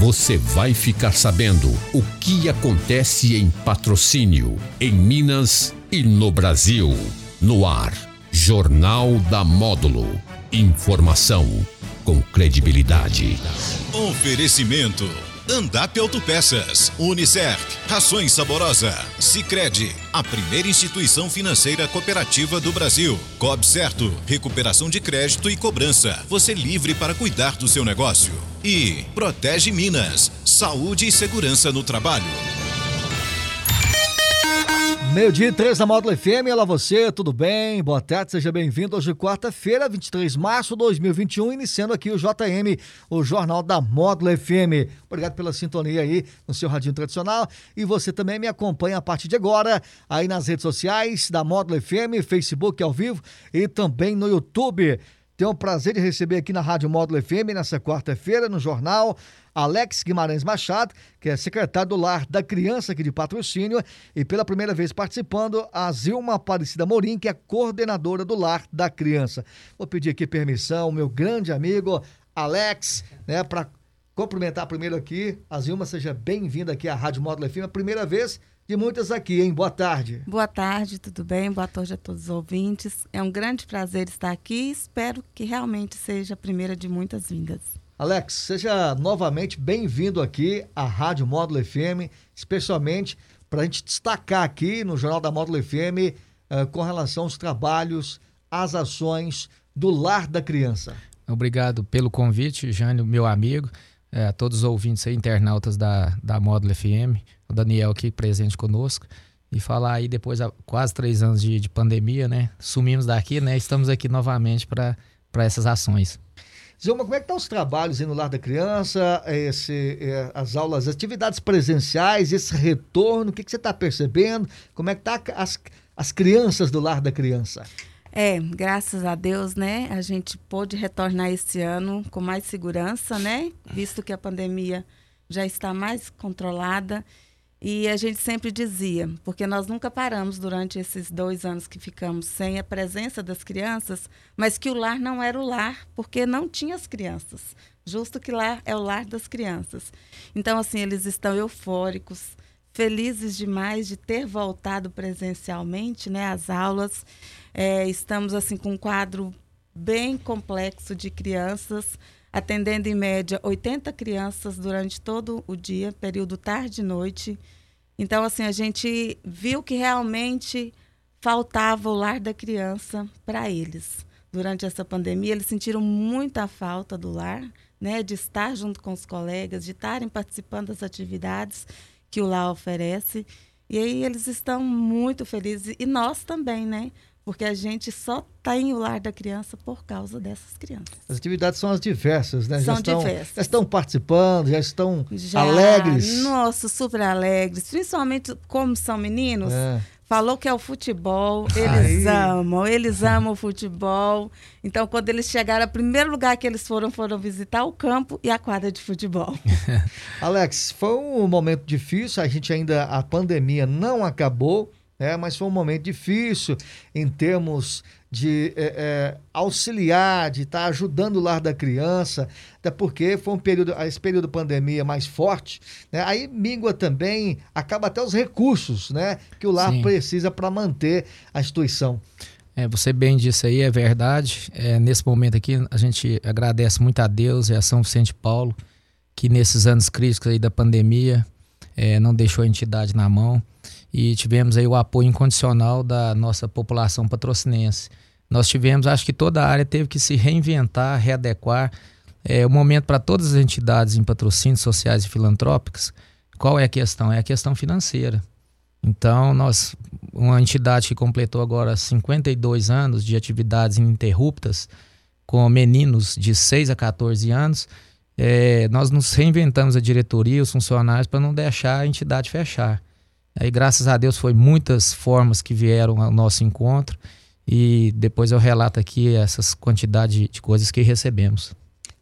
você vai ficar sabendo o que acontece em patrocínio, em Minas e no Brasil. No ar, Jornal da Módulo. Informação com credibilidade. Oferecimento. Andap Autopeças, Unicert, Rações Saborosa, Sicredi, a primeira instituição financeira cooperativa do Brasil. Cob Certo, recuperação de crédito e cobrança. Você livre para cuidar do seu negócio. E Protege Minas, saúde e segurança no trabalho. Meio dia e três da Módulo FM, olá você, tudo bem? Boa tarde, seja bem-vindo. Hoje quarta-feira, 23 de março de 2021, iniciando aqui o JM, o Jornal da Módulo FM. Obrigado pela sintonia aí no seu radinho tradicional e você também me acompanha a partir de agora aí nas redes sociais da Módulo FM, Facebook ao vivo e também no YouTube. Tenho o prazer de receber aqui na Rádio Módulo FM, nessa quarta-feira, no jornal, Alex Guimarães Machado, que é secretário do Lar da Criança aqui de patrocínio, e pela primeira vez participando, a Zilma Aparecida Morim, que é coordenadora do Lar da Criança. Vou pedir aqui permissão, meu grande amigo Alex, né, para cumprimentar primeiro aqui. A Zilma, seja bem-vinda aqui à Rádio Módulo FM, a primeira vez de muitas aqui, hein? Boa tarde. Boa tarde, tudo bem? Boa tarde a todos os ouvintes. É um grande prazer estar aqui e espero que realmente seja a primeira de muitas vindas. Alex, seja novamente bem-vindo aqui à Rádio Módulo FM, especialmente para a gente destacar aqui no Jornal da Módulo FM uh, com relação aos trabalhos, às ações do Lar da Criança. Obrigado pelo convite, Jânio, meu amigo, eh, a todos os ouvintes aí, internautas da, da Módulo FM o Daniel aqui presente conosco e falar aí depois de quase três anos de, de pandemia, né? Sumimos daqui, né? Estamos aqui novamente para essas ações. Zilma, como é que estão tá os trabalhos aí no Lar da Criança, esse, é, as aulas, as atividades presenciais, esse retorno, o que, que você está percebendo? Como é que tá as, as crianças do Lar da Criança? É, graças a Deus, né? A gente pôde retornar esse ano com mais segurança, né? Visto que a pandemia já está mais controlada e a gente sempre dizia, porque nós nunca paramos durante esses dois anos que ficamos sem a presença das crianças, mas que o lar não era o lar, porque não tinha as crianças. Justo que lá é o lar das crianças. Então, assim, eles estão eufóricos, felizes demais de ter voltado presencialmente né, às aulas. É, estamos, assim, com um quadro bem complexo de crianças atendendo em média 80 crianças durante todo o dia, período tarde e noite. Então, assim, a gente viu que realmente faltava o lar da criança para eles. Durante essa pandemia, eles sentiram muita falta do lar, né, de estar junto com os colegas, de estarem participando das atividades que o lar oferece. E aí eles estão muito felizes e nós também, né? Porque a gente só tem o lar da criança por causa dessas crianças. As atividades são as diversas, né? São já estão, diversas. Já estão participando, já estão já, alegres. Nossa, super alegres. Principalmente como são meninos. É. Falou que é o futebol, eles Aí. amam, eles amam o futebol. Então, quando eles chegaram, o primeiro lugar que eles foram, foram visitar o campo e a quadra de futebol. Alex, foi um momento difícil, a gente ainda, a pandemia não acabou, né? mas foi um momento difícil em termos de é, é, auxiliar, de estar tá ajudando o lar da criança, até porque foi um período, esse período de pandemia mais forte, né? aí mingua também, acaba até os recursos né? que o lar Sim. precisa para manter a instituição. É, você bem disse aí, é verdade. É, nesse momento aqui, a gente agradece muito a Deus e a São Vicente Paulo, que nesses anos críticos aí da pandemia, é, não deixou a entidade na mão e tivemos aí o apoio incondicional da nossa população patrocinense. Nós tivemos, acho que toda a área teve que se reinventar, readequar. É o momento para todas as entidades em patrocínios sociais e filantrópicos. Qual é a questão? É a questão financeira. Então, nós, uma entidade que completou agora 52 anos de atividades ininterruptas, com meninos de 6 a 14 anos, é, nós nos reinventamos a diretoria, os funcionários, para não deixar a entidade fechar. Aí, graças a Deus, foi muitas formas que vieram ao nosso encontro e depois eu relato aqui essas quantidades de coisas que recebemos.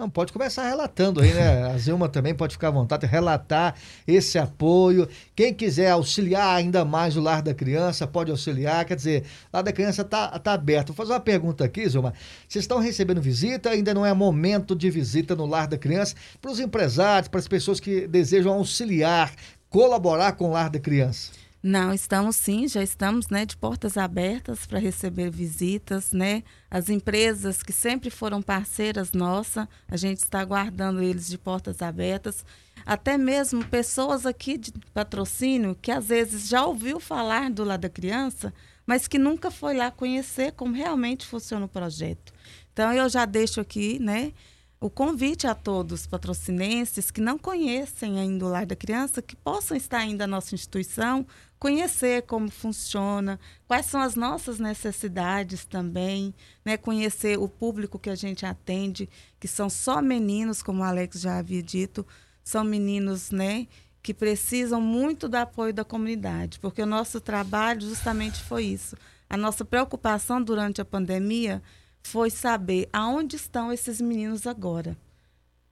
Não, pode começar relatando aí, né? A Zilma também pode ficar à vontade, relatar esse apoio. Quem quiser auxiliar ainda mais o Lar da Criança, pode auxiliar. Quer dizer, o Lar da Criança está tá aberto. Vou fazer uma pergunta aqui, Zilma. Vocês estão recebendo visita? Ainda não é momento de visita no Lar da Criança? Para os empresários, para as pessoas que desejam auxiliar, colaborar com o Lar da Criança? Não, estamos sim, já estamos né, de portas abertas para receber visitas, né? As empresas que sempre foram parceiras nossas, a gente está aguardando eles de portas abertas. Até mesmo pessoas aqui de patrocínio que às vezes já ouviu falar do lado da criança, mas que nunca foi lá conhecer como realmente funciona o projeto. Então eu já deixo aqui, né? O convite a todos patrocinenses que não conhecem ainda o Lar da Criança, que possam estar ainda na nossa instituição, conhecer como funciona, quais são as nossas necessidades também, né? conhecer o público que a gente atende, que são só meninos, como o Alex já havia dito, são meninos né, que precisam muito do apoio da comunidade, porque o nosso trabalho justamente foi isso. A nossa preocupação durante a pandemia foi saber aonde estão esses meninos agora.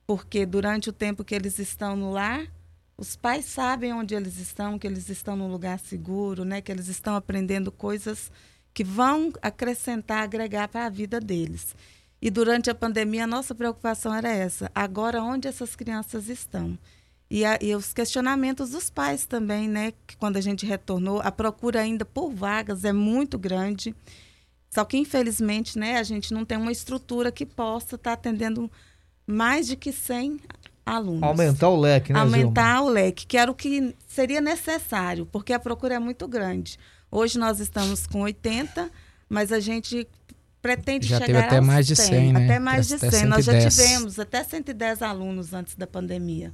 Porque durante o tempo que eles estão no lar, os pais sabem onde eles estão, que eles estão num lugar seguro, né? que eles estão aprendendo coisas que vão acrescentar, agregar para a vida deles. E durante a pandemia, a nossa preocupação era essa: agora, onde essas crianças estão? E, a, e, os questionamentos dos pais também, né? Que quando a gente retornou, a procura ainda por vagas é muito grande. Só que, infelizmente, né, a gente não tem uma estrutura que possa estar tá atendendo mais de que 100 alunos. Aumentar o leque, né, Aumentar Zilma? o leque, que era o que seria necessário, porque a procura é muito grande. Hoje nós estamos com 80, mas a gente pretende já chegar até mais de 100, né? Até mais de 100. Nós já tivemos até 110 alunos antes da pandemia.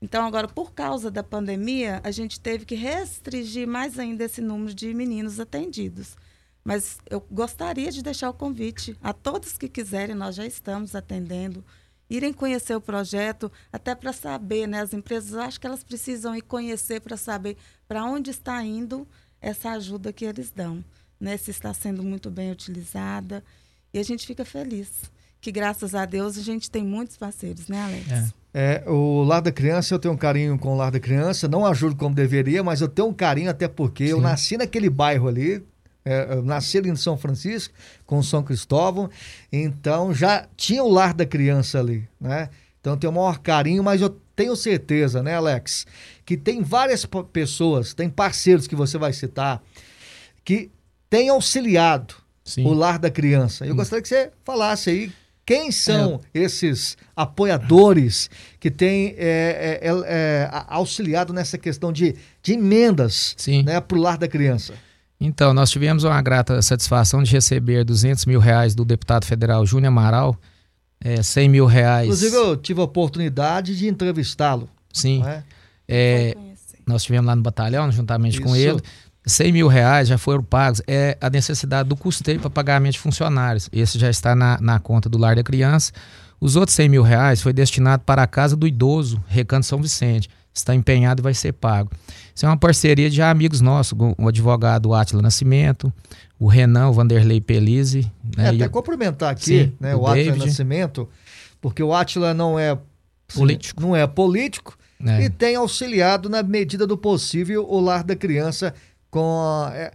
Então, agora, por causa da pandemia, a gente teve que restringir mais ainda esse número de meninos atendidos. Mas eu gostaria de deixar o convite a todos que quiserem, nós já estamos atendendo, irem conhecer o projeto, até para saber, né? As empresas, eu acho que elas precisam ir conhecer para saber para onde está indo essa ajuda que eles dão, né? Se está sendo muito bem utilizada. E a gente fica feliz que, graças a Deus, a gente tem muitos parceiros, né, Alex? É. É, o Lar da Criança, eu tenho um carinho com o Lar da Criança, não ajudo como deveria, mas eu tenho um carinho até porque Sim. eu nasci naquele bairro ali, é, nasci em São Francisco, com São Cristóvão, então já tinha o lar da criança ali, né? Então tem o maior carinho, mas eu tenho certeza, né, Alex, que tem várias pessoas, tem parceiros que você vai citar, que têm auxiliado Sim. o lar da criança. Eu Sim. gostaria que você falasse aí quem são é. esses apoiadores que têm é, é, é, é auxiliado nessa questão de, de emendas né, para o lar da criança? Então, nós tivemos uma grata satisfação de receber 200 mil reais do deputado federal Júnior Amaral, é, 100 mil reais. Inclusive, eu tive a oportunidade de entrevistá-lo. Sim. É? É, nós tivemos lá no batalhão, juntamente Isso. com ele. 100 mil reais já foram pagos. É a necessidade do custeio para pagamento de funcionários. Esse já está na, na conta do Lar da Criança. Os outros 100 mil reais foi destinado para a Casa do Idoso, Recanto São Vicente está empenhado e vai ser pago. Isso é uma parceria de amigos nossos, o advogado Átila Nascimento, o Renan, o Vanderlei Pelise. Né, é, até o... cumprimentar aqui Sim, né, o, o Átila Nascimento, porque o Átila não é político, não é político é. e tem auxiliado na medida do possível o lar da criança com, é,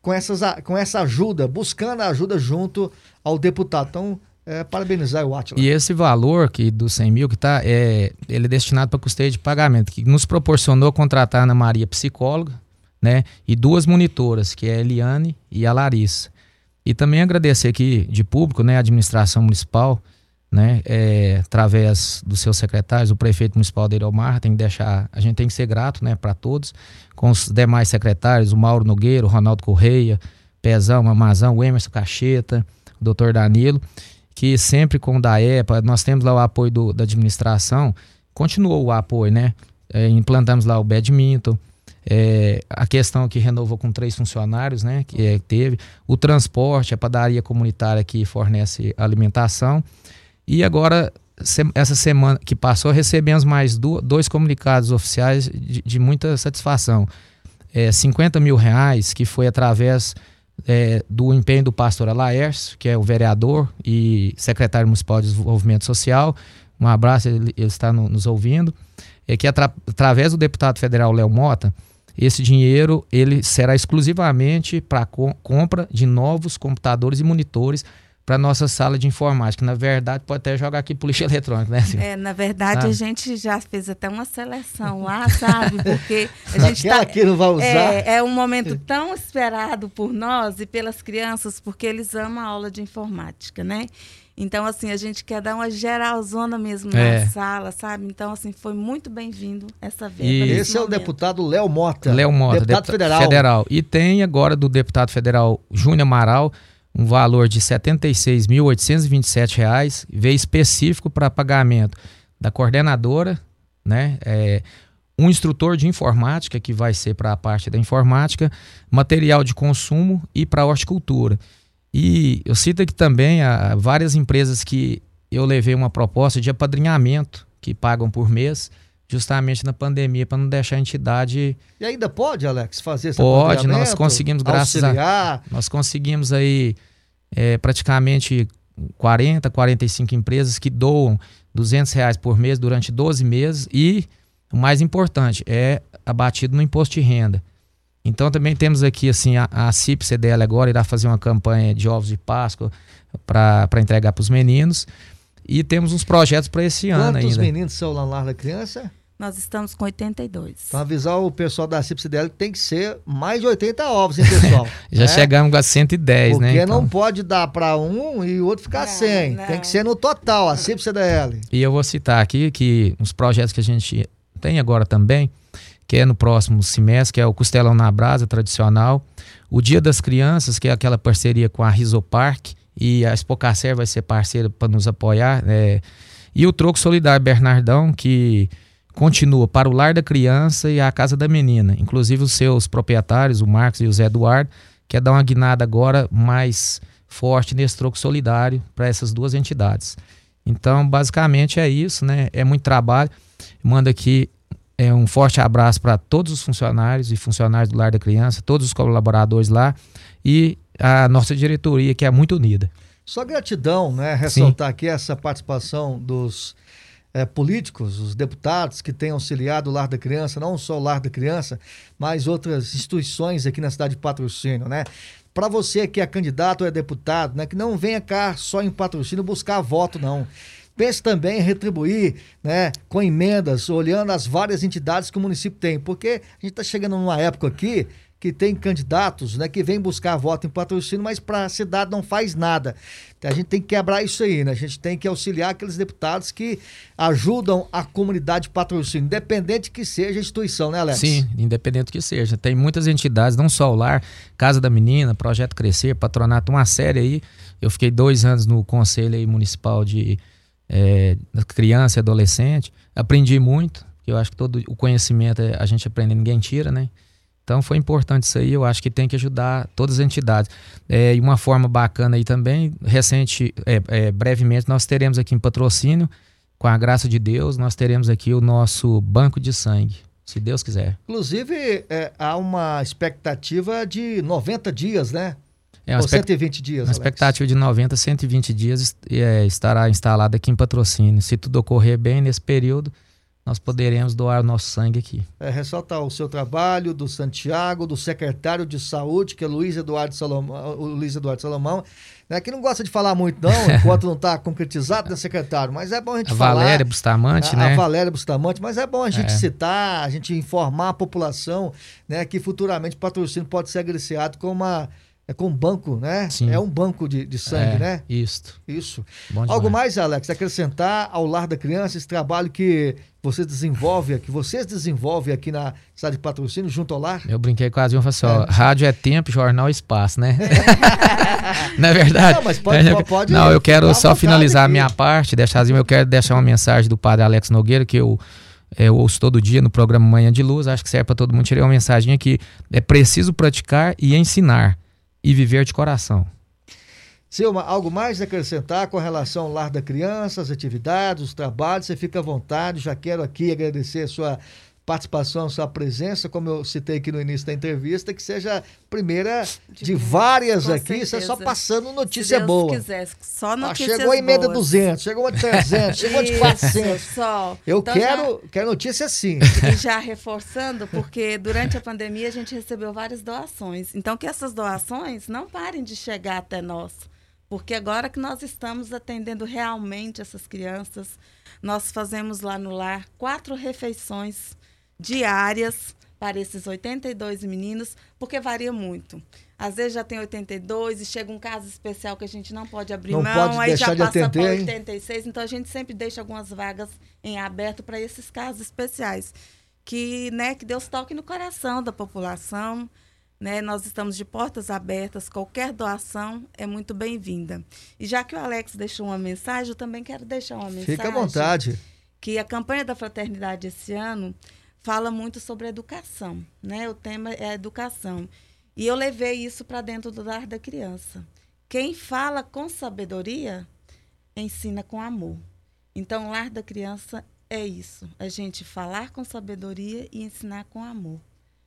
com, essas, com essa ajuda, buscando a ajuda junto ao deputado. Então, é, parabenizar o Atila. E esse valor que dos 100 mil que tá, é, ele é destinado para custeio de pagamento, que nos proporcionou contratar a Ana Maria psicóloga, né, e duas monitoras, que é a Eliane e a Larissa. E também agradecer aqui de público, né, a administração municipal, né, é, através dos seus secretários, o prefeito municipal de Iromar, tem que deixar, a gente tem que ser grato, né, para todos, com os demais secretários, o Mauro Nogueira, o Ronaldo Correia, Pezão, Mamazão, o Emerson Cacheta, o doutor Danilo, que sempre com o DAEPA, nós temos lá o apoio do, da administração, continuou o apoio, né? É, implantamos lá o badminton, é, a questão que renovou com três funcionários, né? Que é, teve, o transporte, a padaria comunitária que fornece alimentação. E agora, se, essa semana que passou, recebemos mais do, dois comunicados oficiais de, de muita satisfação. É, 50 mil reais, que foi através é, do empenho do pastor Alaércio, que é o vereador e secretário municipal de desenvolvimento social. Um abraço, ele, ele está no, nos ouvindo. É que atra, através do deputado federal Léo Mota, esse dinheiro ele será exclusivamente para co compra de novos computadores e monitores para nossa sala de informática. Na verdade, pode até jogar aqui para lixo eletrônico, né, senhor? É, na verdade, a gente já fez até uma seleção lá, sabe? Porque a gente está. que não vai usar. É, é um momento tão esperado por nós e pelas crianças, porque eles amam a aula de informática, né? Então, assim, a gente quer dar uma geralzona mesmo é. na sala, sabe? Então, assim, foi muito bem-vindo essa verba. E esse é o deputado Léo Mota. Léo Mota, deputado, deputado federal. federal. E tem agora do deputado federal Júnior Amaral um valor de R$ 76.827, veio específico para pagamento da coordenadora, né? É, um instrutor de informática, que vai ser para a parte da informática, material de consumo e para horticultura. E eu cito aqui também a, várias empresas que eu levei uma proposta de apadrinhamento, que pagam por mês, justamente na pandemia, para não deixar a entidade. E ainda pode, Alex, fazer esse Pode, nós conseguimos, graças auxiliar. a. Nós conseguimos aí é, praticamente 40, 45 empresas que doam 200 reais por mês durante 12 meses e o mais importante é abatido no imposto de renda. Então também temos aqui assim a, a CIP CDL agora irá fazer uma campanha de ovos de Páscoa para entregar para os meninos e temos uns projetos para esse Quantos ano ainda. Quantos meninos são lá no Lar da Criança? Nós estamos com 82. Então avisar o pessoal da CIPCDL que tem que ser mais de 80 ovos, hein, pessoal? Já né? chegamos a 110, Porque né? Porque então. não pode dar para um e o outro ficar não, 100. Não. Tem que ser no total, a CIPCDL. E eu vou citar aqui que os projetos que a gente tem agora também, que é no próximo semestre, que é o Costelão na Brasa tradicional, o Dia das Crianças, que é aquela parceria com a Risopark, e a Expocacer vai ser parceira para nos apoiar, né? e o Troco Solidário Bernardão, que continua para o lar da criança e a casa da menina. Inclusive os seus proprietários, o Marcos e o Zé Eduardo, quer dar uma guinada agora mais forte nesse troco solidário para essas duas entidades. Então, basicamente é isso, né? É muito trabalho. Manda aqui é, um forte abraço para todos os funcionários e funcionários do Lar da Criança, todos os colaboradores lá e a nossa diretoria, que é muito unida. Só gratidão, né? Ressaltar Sim. aqui essa participação dos é, políticos, os deputados que têm auxiliado o Lar da Criança, não só o Lar da Criança, mas outras instituições aqui na cidade de Patrocínio, né? Para você que é candidato ou é deputado, né, que não venha cá só em patrocínio buscar voto, não. Pense também em retribuir né, com emendas, olhando as várias entidades que o município tem, porque a gente está chegando numa época aqui que tem candidatos né, que vêm buscar voto em patrocínio, mas para a cidade não faz nada. Então, a gente tem que quebrar isso aí, né? A gente tem que auxiliar aqueles deputados que ajudam a comunidade de patrocínio, independente que seja a instituição, né, Alex? Sim, independente que seja. Tem muitas entidades, não só o Lar, Casa da Menina, Projeto Crescer, Patronato, uma série aí. Eu fiquei dois anos no Conselho Municipal de é, Criança e Adolescente. Aprendi muito, eu acho que todo o conhecimento é, a gente aprende, ninguém tira, né? Então foi importante isso aí, eu acho que tem que ajudar todas as entidades. É, e uma forma bacana aí também, recente, é, é, brevemente, nós teremos aqui em patrocínio, com a graça de Deus, nós teremos aqui o nosso banco de sangue, se Deus quiser. Inclusive, é, há uma expectativa de 90 dias, né? É, Ou 120 dias. Uma expectativa de 90, 120 dias é, estará instalada aqui em patrocínio. Se tudo ocorrer bem nesse período, nós poderemos doar o nosso sangue aqui. É, ressaltar o seu trabalho, do Santiago, do secretário de saúde, que é Luiz Eduardo Salomão, o Luiz Eduardo Salomão, né, que não gosta de falar muito não, enquanto não está concretizado, né, secretário, mas é bom a gente a falar. Valéria Bustamante, a, né? A Valéria Bustamante, mas é bom a gente é. citar, a gente informar a população, né, que futuramente o patrocínio pode ser agraciado com uma é com um banco, né? Sim. É um banco de, de sangue, é, né? Isso. Isso. Algo mais, Alex, acrescentar ao lar da criança esse trabalho que você desenvolve, que vocês desenvolvem aqui na cidade de patrocínio, junto ao lar? Eu brinquei quase um falei assim, ó, é. rádio é tempo, jornal é espaço, né? Não é verdade? Não, mas pode, é, pode Não, eu quero só finalizar a minha parte, deixar, eu quero deixar uma mensagem do padre Alex Nogueira, que eu eu ouço todo dia no programa Manhã de Luz, acho que serve para todo mundo. Tirei uma mensagem aqui. É preciso praticar e ensinar e viver de coração. Silma, algo mais a acrescentar com relação ao lar da criança, as atividades, os trabalhos? Você fica à vontade. Já quero aqui agradecer a sua participação, sua presença, como eu citei aqui no início da entrevista, que seja primeira de, de várias aqui, certeza. você só passando notícia Se Deus boa. Quiser, só notícias ah, chegou a emenda 200, chegou a 300, chegou de 400. Só. Eu então quero, já, quero notícia sim. E já reforçando, porque durante a pandemia a gente recebeu várias doações. Então que essas doações não parem de chegar até nós. Porque agora que nós estamos atendendo realmente essas crianças, nós fazemos lá no lar quatro refeições diárias para esses 82 meninos, porque varia muito. Às vezes já tem 82 e chega um caso especial que a gente não pode abrir não mão, pode aí já passa para 86, então a gente sempre deixa algumas vagas em aberto para esses casos especiais. Que, né, que Deus toque no coração da população. Né? Nós estamos de portas abertas, qualquer doação é muito bem-vinda. E já que o Alex deixou uma mensagem, eu também quero deixar uma mensagem. Fica à vontade. Que a campanha da fraternidade esse ano fala muito sobre educação, né? O tema é educação. E eu levei isso para dentro do lar da criança. Quem fala com sabedoria ensina com amor. Então, o lar da criança é isso, a gente falar com sabedoria e ensinar com amor.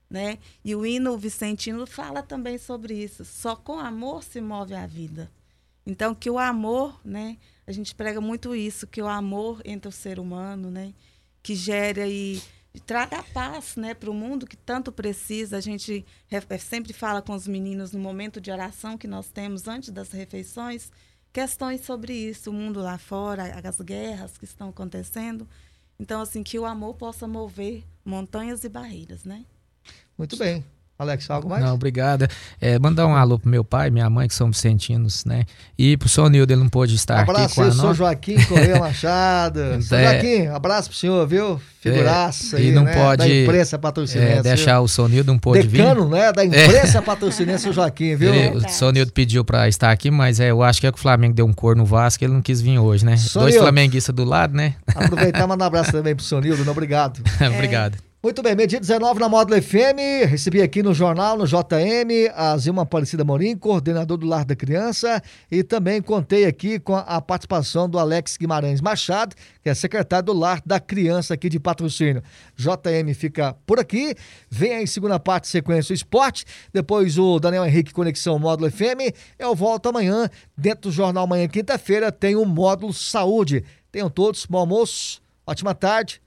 Né? E o hino vicentino fala também sobre isso. Só com amor se move a vida. Então, que o amor, né? A gente prega muito isso, que o amor entre o ser humano, né? Que gera e traga paz, né, para o mundo que tanto precisa. A gente é, sempre fala com os meninos no momento de oração que nós temos antes das refeições, questões sobre isso, o mundo lá fora, as guerras que estão acontecendo. Então, assim, que o amor possa mover montanhas e barreiras, né? Muito bem. Alex, algo mais? Não, obrigada. É, mandar um alô pro meu pai, minha mãe, que são vicentinos, né? E pro senhor Nildo, ele não pôde estar abraço aqui com a nós. Sou Joaquim Correia Machado. É, Joaquim, abraço pro senhor, viu? Figuraça é, e aí, não né? pode, da imprensa patrocinense. É, deixar viu? o Sonildo não pôde Decano, vir. né? Da imprensa é. patrocinense, o Joaquim, viu? Ele, o Sonildo pediu pra estar aqui, mas é, eu acho que é que o Flamengo deu um cor no Vasco ele não quis vir hoje, né? Sonildo, Dois flamenguistas do lado, né? Aproveitar e mandar um abraço também pro Sonildo, obrigado. obrigado. Muito bem, meio-dia 19 na Módulo FM, recebi aqui no jornal, no JM, a Zilma Aparecida Morim, coordenador do Lar da Criança, e também contei aqui com a participação do Alex Guimarães Machado, que é secretário do Lar da Criança aqui de patrocínio. JM fica por aqui, vem aí segunda parte, sequência o esporte, depois o Daniel Henrique Conexão Módulo FM, eu volto amanhã, dentro do Jornal Amanhã, quinta-feira, tem o Módulo Saúde. Tenham todos bom almoço, ótima tarde,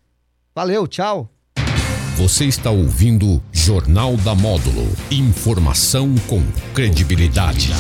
valeu, tchau. Você está ouvindo Jornal da Módulo. Informação com credibilidade.